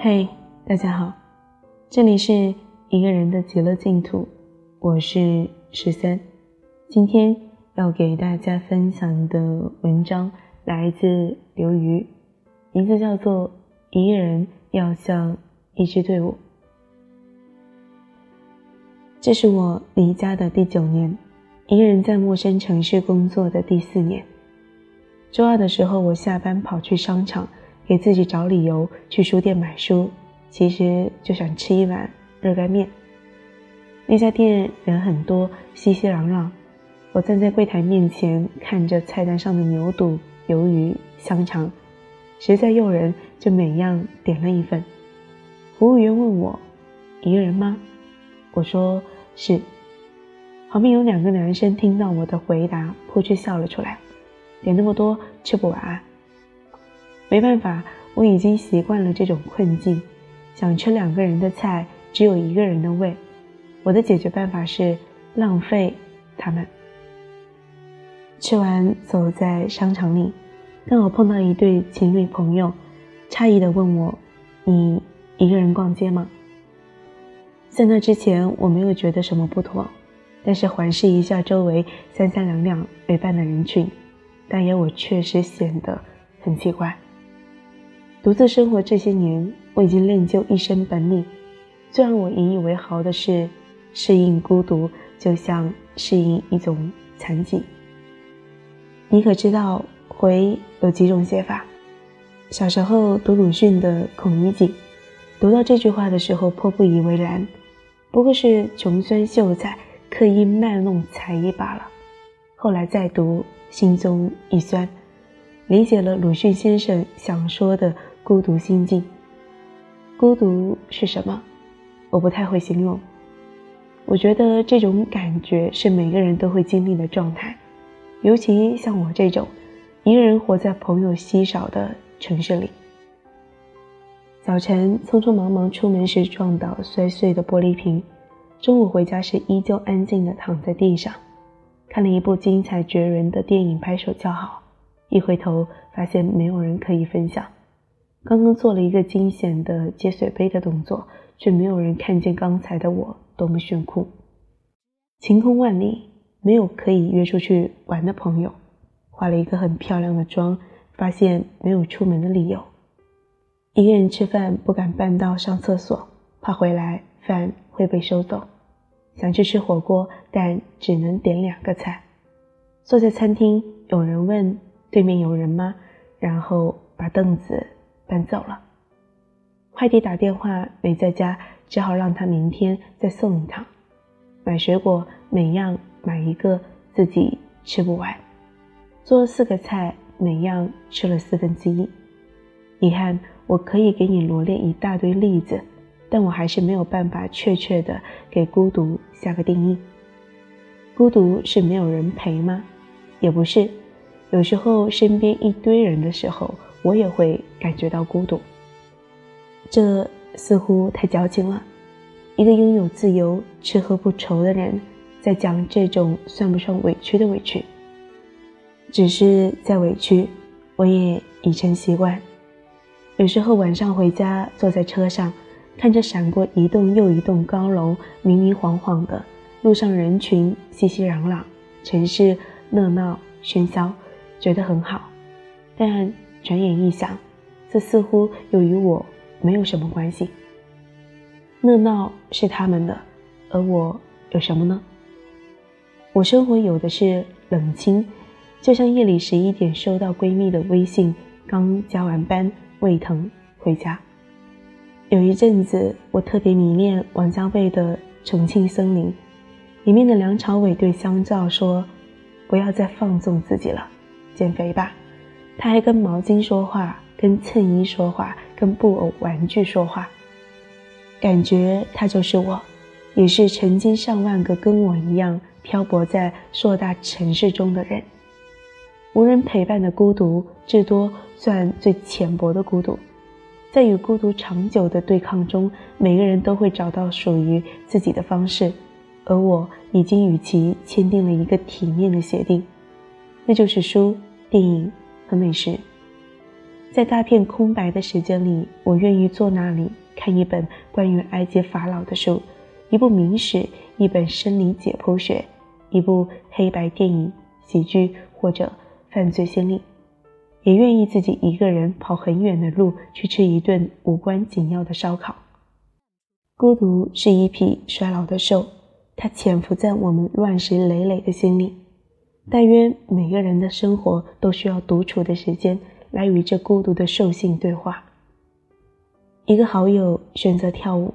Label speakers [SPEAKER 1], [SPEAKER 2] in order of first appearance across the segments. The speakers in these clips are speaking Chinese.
[SPEAKER 1] 嘿，大家好，这里是一个人的极乐净土，我是十三。今天要给大家分享的文章来自刘瑜，名字叫做《一个人要像一支队伍》。这是我离家的第九年，一个人在陌生城市工作的第四年。周二的时候，我下班跑去商场。给自己找理由去书店买书，其实就想吃一碗热干面。那家店人很多，熙熙攘攘。我站在柜台面前，看着菜单上的牛肚、鱿鱼、香肠，实在诱人，就每样点了一份。服务员问我：“一个人吗？”我说：“是。”旁边有两个男生听到我的回答，扑哧笑了出来。点那么多，吃不完。没办法，我已经习惯了这种困境。想吃两个人的菜，只有一个人的胃。我的解决办法是浪费他们。吃完，走在商场里，刚好碰到一对情侣朋友，诧异的问我：“你一个人逛街吗？”在那之前，我没有觉得什么不妥，但是环视一下周围三三两两陪伴的人群，但也我确实显得很奇怪。独自生活这些年，我已经练就一身本领。最让我引以为豪的是，适应孤独，就像适应一种残疾。你可知道“回”有几种写法？小时候读鲁迅的《孔乙己》，读到这句话的时候颇不以为然，不过是穷酸秀才刻意卖弄才艺罢了。后来再读，心中一酸，理解了鲁迅先生想说的。孤独心境，孤独是什么？我不太会形容。我觉得这种感觉是每个人都会经历的状态，尤其像我这种一个人活在朋友稀少的城市里。早晨匆匆忙忙出门时撞倒摔碎的玻璃瓶，中午回家时依旧安静地躺在地上，看了一部精彩绝伦的电影，拍手叫好，一回头发现没有人可以分享。刚刚做了一个惊险的接水杯的动作，却没有人看见刚才的我多么炫酷。晴空万里，没有可以约出去玩的朋友，化了一个很漂亮的妆，发现没有出门的理由。一个人吃饭不敢半道上厕所，怕回来饭会被收走。想去吃火锅，但只能点两个菜。坐在餐厅，有人问对面有人吗？然后把凳子。搬走了。快递打电话没在家，只好让他明天再送一趟。买水果每样买一个，自己吃不完。做了四个菜，每样吃了四分之一。遗憾，我可以给你罗列一大堆例子，但我还是没有办法确切的给孤独下个定义。孤独是没有人陪吗？也不是，有时候身边一堆人的时候。我也会感觉到孤独，这似乎太矫情了。一个拥有自由、吃喝不愁的人，在讲这种算不上委屈的委屈，只是在委屈，我也已成习惯。有时候晚上回家，坐在车上，看着闪过一栋又一栋高楼，明明晃晃的，路上人群熙熙攘攘，城市热闹喧嚣，觉得很好，但。转眼一想，这似乎又与我没有什么关系。热闹是他们的，而我有什么呢？我生活有的是冷清，就像夜里十一点收到闺蜜的微信，刚加完班，胃疼回家。有一阵子，我特别迷恋王家卫的《重庆森林》，里面的梁朝伟对香皂说：“不要再放纵自己了，减肥吧。”他还跟毛巾说话，跟衬衣说话，跟布偶玩具说话。感觉他就是我，也是成千上万个跟我一样漂泊在硕大城市中的人。无人陪伴的孤独，至多算最浅薄的孤独。在与孤独长久的对抗中，每个人都会找到属于自己的方式，而我已经与其签订了一个体面的协定，那就是书、电影。和美食，在大片空白的时间里，我愿意坐那里看一本关于埃及法老的书，一部名史，一本生理解剖学，一部黑白电影、喜剧或者犯罪心理，也愿意自己一个人跑很远的路去吃一顿无关紧要的烧烤。孤独是一匹衰老的兽，它潜伏在我们乱石累累的心里。大约每个人的生活都需要独处的时间来与这孤独的兽性对话。一个好友选择跳舞，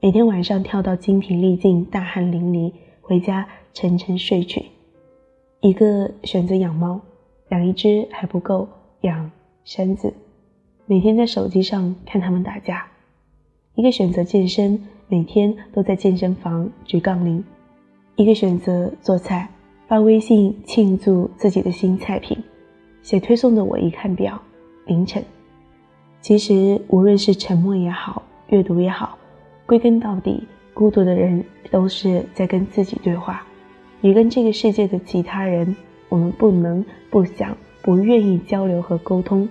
[SPEAKER 1] 每天晚上跳到精疲力尽、大汗淋漓，回家沉沉睡去。一个选择养猫，养一只还不够，养山子，每天在手机上看他们打架。一个选择健身，每天都在健身房举杠铃；一个选择做菜，发微信庆祝自己的新菜品。写推送的我一看表，凌晨。其实无论是沉默也好，阅读也好，归根到底，孤独的人都是在跟自己对话，也跟这个世界的其他人。我们不能、不想、不愿意交流和沟通，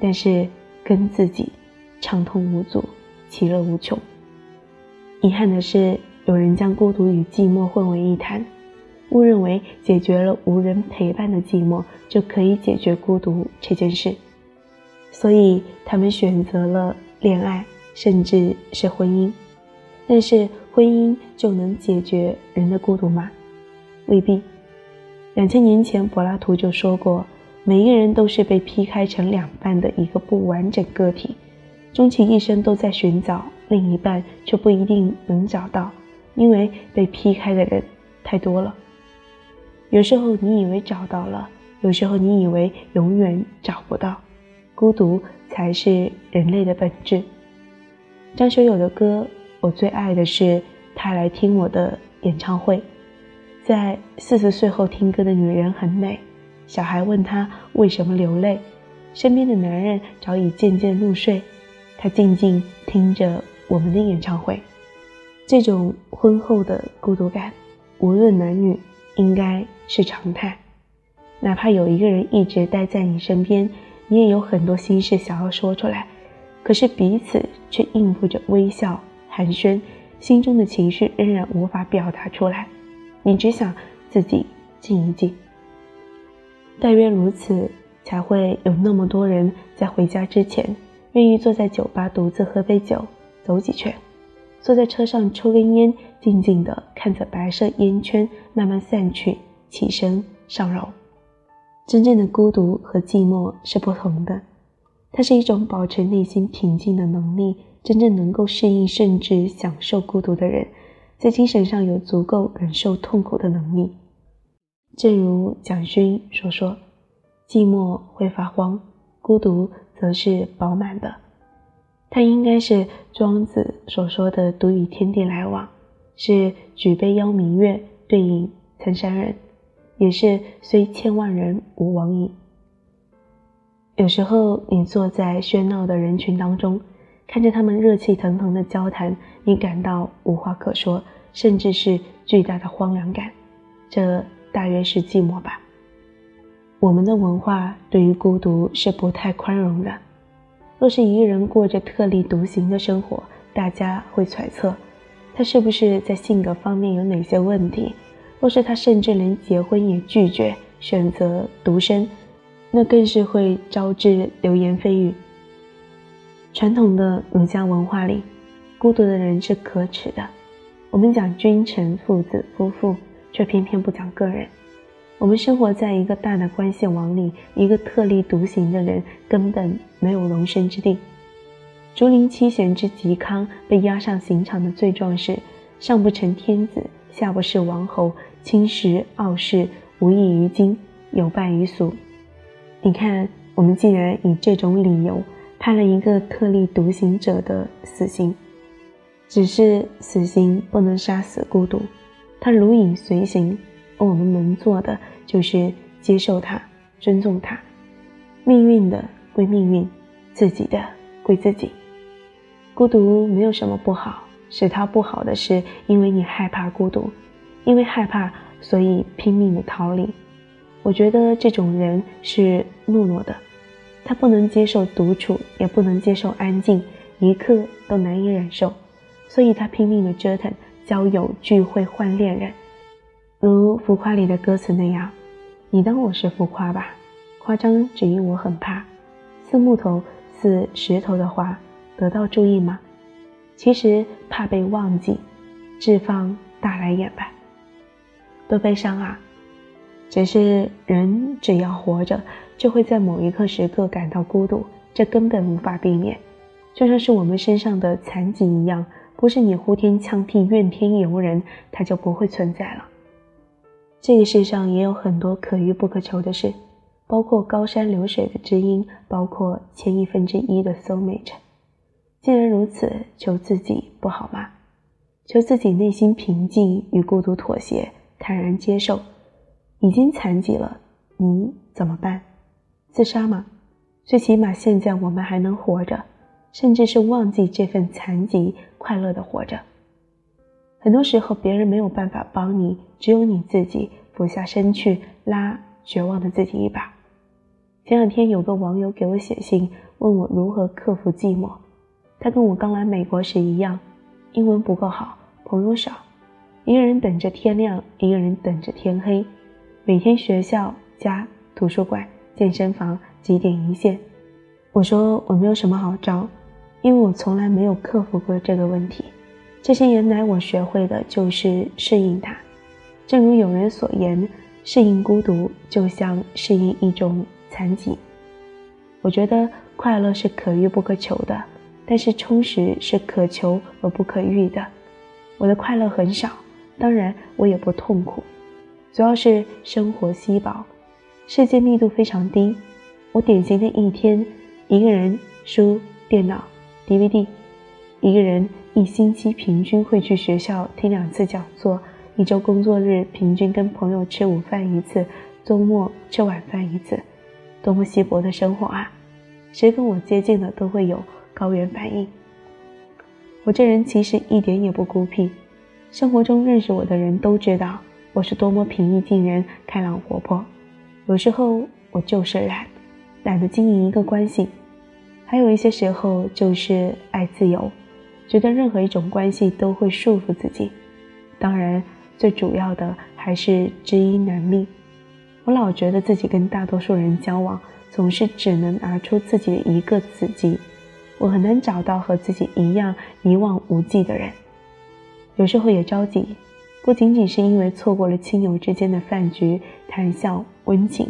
[SPEAKER 1] 但是跟自己畅通无阻。其乐无穷。遗憾的是，有人将孤独与寂寞混为一谈，误认为解决了无人陪伴的寂寞，就可以解决孤独这件事。所以，他们选择了恋爱，甚至是婚姻。但是，婚姻就能解决人的孤独吗？未必。两千年前，柏拉图就说过：“每一个人都是被劈开成两半的一个不完整个体。”终其一生都在寻找另一半，却不一定能找到，因为被劈开的人太多了。有时候你以为找到了，有时候你以为永远找不到。孤独才是人类的本质。张学友的歌，我最爱的是他来听我的演唱会。在四十岁后听歌的女人很美。小孩问他为什么流泪，身边的男人早已渐渐入睡。他静静听着我们的演唱会，这种婚后的孤独感，无论男女，应该是常态。哪怕有一个人一直待在你身边，你也有很多心事想要说出来，可是彼此却应付着微笑寒暄，心中的情绪仍然无法表达出来。你只想自己静一静。但愿如此，才会有那么多人在回家之前。愿意坐在酒吧独自喝杯酒，走几圈；坐在车上抽根烟，静静地看着白色烟圈慢慢散去，起身上楼。真正的孤独和寂寞是不同的，它是一种保持内心平静的能力。真正能够适应甚至享受孤独的人，在精神上有足够忍受痛苦的能力。正如蒋勋所说：“寂寞会发慌，孤独。”则是饱满的，它应该是庄子所说的“独与天地来往”，是举杯邀明月，对影成山人，也是虽千万人吾往矣。有时候，你坐在喧闹的人群当中，看着他们热气腾腾的交谈，你感到无话可说，甚至是巨大的荒凉感。这大约是寂寞吧。我们的文化对于孤独是不太宽容的。若是一个人过着特立独行的生活，大家会揣测他是不是在性格方面有哪些问题。若是他甚至连结婚也拒绝，选择独身，那更是会招致流言蜚语。传统的儒家文化里，孤独的人是可耻的。我们讲君臣、父子、夫妇，却偏偏不讲个人。我们生活在一个大的关系网里，一个特立独行的人根本没有容身之地。竹林七贤之嵇康被押上刑场的罪状是：上不成天子，下不是王侯，轻视傲视，无益于今，有败于俗。你看，我们竟然以这种理由判了一个特立独行者的死刑，只是死刑不能杀死孤独，他如影随形。我们能做的就是接受它，尊重它。命运的归命运，自己的归自己。孤独没有什么不好，使它不好的是因为你害怕孤独，因为害怕，所以拼命的逃离。我觉得这种人是懦弱的，他不能接受独处，也不能接受安静，一刻都难以忍受，所以他拼命的折腾，交友、聚会、换恋人，浮夸里的歌词那样：“你当我是浮夸吧，夸张只因我很怕，似木头似石头的话得到注意吗？其实怕被忘记，置放大来眼白，多悲伤啊！只是人只要活着。”就会在某一刻时刻感到孤独，这根本无法避免，就像是我们身上的残疾一样，不是你呼天抢地、怨天尤人，它就不会存在了。这个世上也有很多可遇不可求的事，包括高山流水的知音，包括千亿分之一的 soul mate。既然如此，求自己不好吗？求自己内心平静，与孤独妥协，坦然接受。已经残疾了，你怎么办？自杀吗？最起码现在我们还能活着，甚至是忘记这份残疾，快乐的活着。很多时候别人没有办法帮你，只有你自己俯下身去拉绝望的自己一把。前两天有个网友给我写信，问我如何克服寂寞。他跟我刚来美国时一样，英文不够好，朋友少，一个人等着天亮，一个人等着天黑，每天学校、家、图书馆。健身房几点一线？我说我没有什么好招，因为我从来没有克服过这个问题。这些年来，我学会的就是适应它。正如有人所言，适应孤独就像适应一种残疾。我觉得快乐是可遇不可求的，但是充实是可求而不可遇的。我的快乐很少，当然我也不痛苦，主要是生活稀薄。世界密度非常低，我典型的一天，一个人书、电脑、DVD，一个人一星期平均会去学校听两次讲座，一周工作日平均跟朋友吃午饭一次，周末吃晚饭一次，多么稀薄的生活啊！谁跟我接近的都会有高原反应。我这人其实一点也不孤僻，生活中认识我的人都知道我是多么平易近人、开朗活泼。有时候我就是懒，懒得经营一个关系；还有一些时候就是爱自由，觉得任何一种关系都会束缚自己。当然，最主要的还是知音难觅。我老觉得自己跟大多数人交往，总是只能拿出自己的一个子集，我很难找到和自己一样一望无际的人。有时候也着急。不仅仅是因为错过了亲友之间的饭局、谈笑、温情，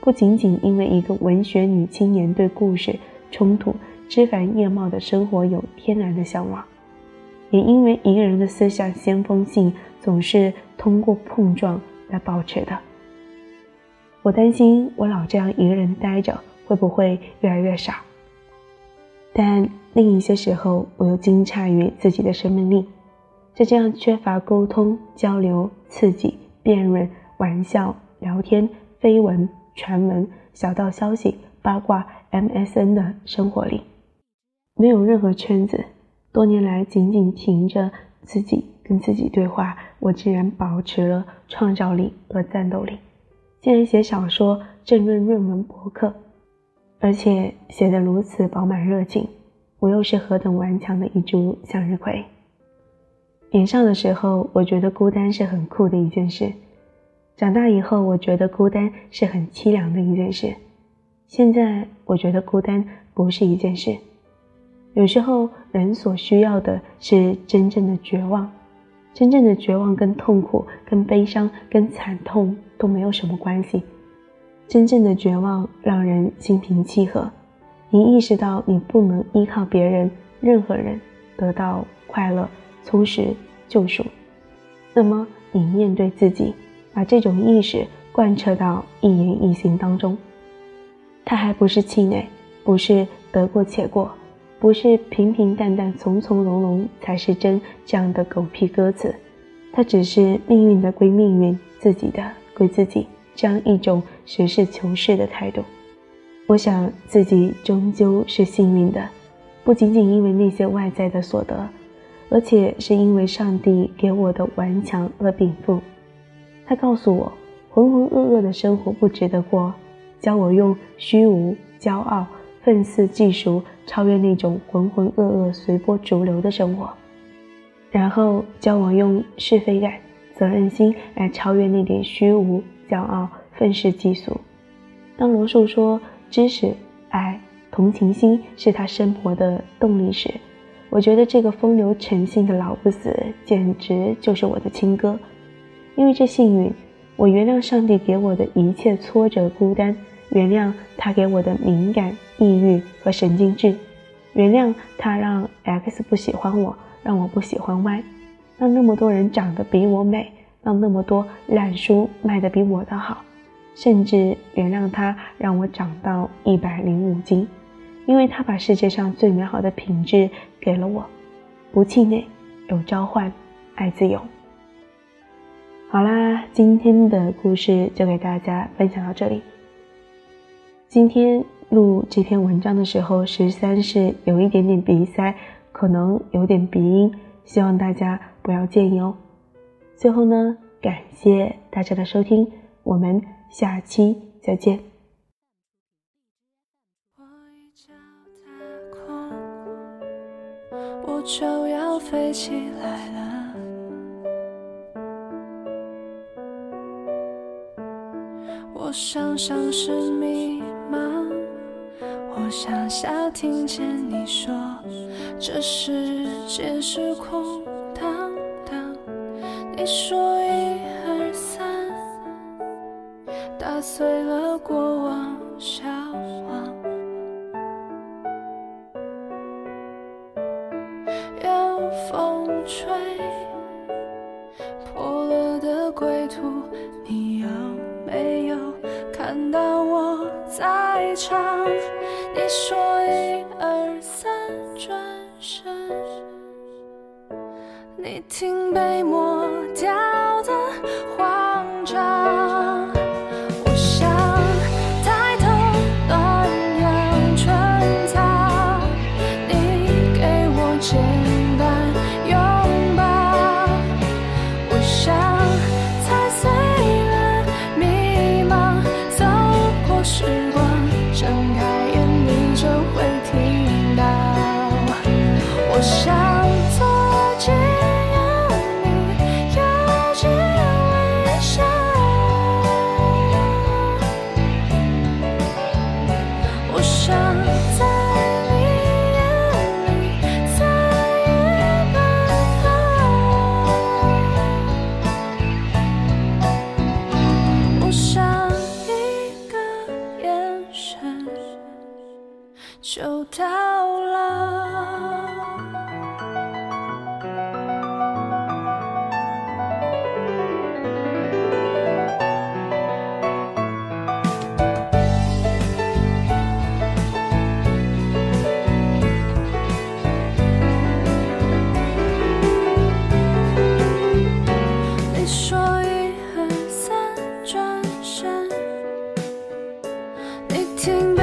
[SPEAKER 1] 不仅仅因为一个文学女青年对故事、冲突、枝繁叶茂的生活有天然的向往，也因为一个人的思想先锋性总是通过碰撞来保持的。我担心我老这样一个人待着，会不会越来越傻？但另一些时候，我又惊诧于自己的生命力。在这样缺乏沟通、交流、刺激、辩论、玩笑、聊天、绯闻、传闻、小道消息、八卦、MSN 的生活里，没有任何圈子。多年来，仅仅凭着自己跟自己对话，我竟然保持了创造力和战斗力，竟然写小说、政论、论文、博客，而且写得如此饱满热情。我又是何等顽强的一株向日葵！年少的时候，我觉得孤单是很酷的一件事；长大以后，我觉得孤单是很凄凉的一件事。现在，我觉得孤单不是一件事。有时候，人所需要的是真正的绝望。真正的绝望跟痛苦、跟悲伤、跟惨痛都没有什么关系。真正的绝望让人心平气和，你意识到你不能依靠别人、任何人得到快乐。充实救赎，那么你面对自己，把这种意识贯彻到一言一行当中，他还不是气馁，不是得过且过，不是平平淡淡、从从容容才是真这样的狗屁歌词，它只是命运的归命运，自己的归自己这样一种实事求是的态度。我想自己终究是幸运的，不仅仅因为那些外在的所得。而且是因为上帝给我的顽强和禀赋，他告诉我浑浑噩噩的生活不值得过，教我用虚无
[SPEAKER 2] 骄傲、愤世嫉俗，超越那种浑浑噩噩、随波逐流的生活。然后教我用是非感、责任心来超越那点虚无、骄傲、愤世嫉俗。当罗素说知识、爱、同情心是他生活的动力时，我觉得这个风流成性的老不死简直就是我的亲哥。因为这幸运，我原谅上帝给我的一切挫折、孤单，原谅他给我的敏感、抑郁和神经质，原谅他让 X 不喜欢我。让我不喜欢 Y，让那么多人长得比我美，让那么多烂书卖得比我的好，甚至原谅他让我长到一百零五斤，因为他把世界上最美好的品质给了我，不气馁，有召唤，爱自由。好啦，今天的故事就给大家分享到这里。今天录这篇文章的时候，十三是有一点点鼻塞。可能有点鼻音，希望大家不要介意哦。最后呢，感谢大家的收听，我们下期再见。我就要飞起来了，我想像是迷。想下听见你说，这世界是空荡荡。你说一二三，打碎了过往笑听被抹听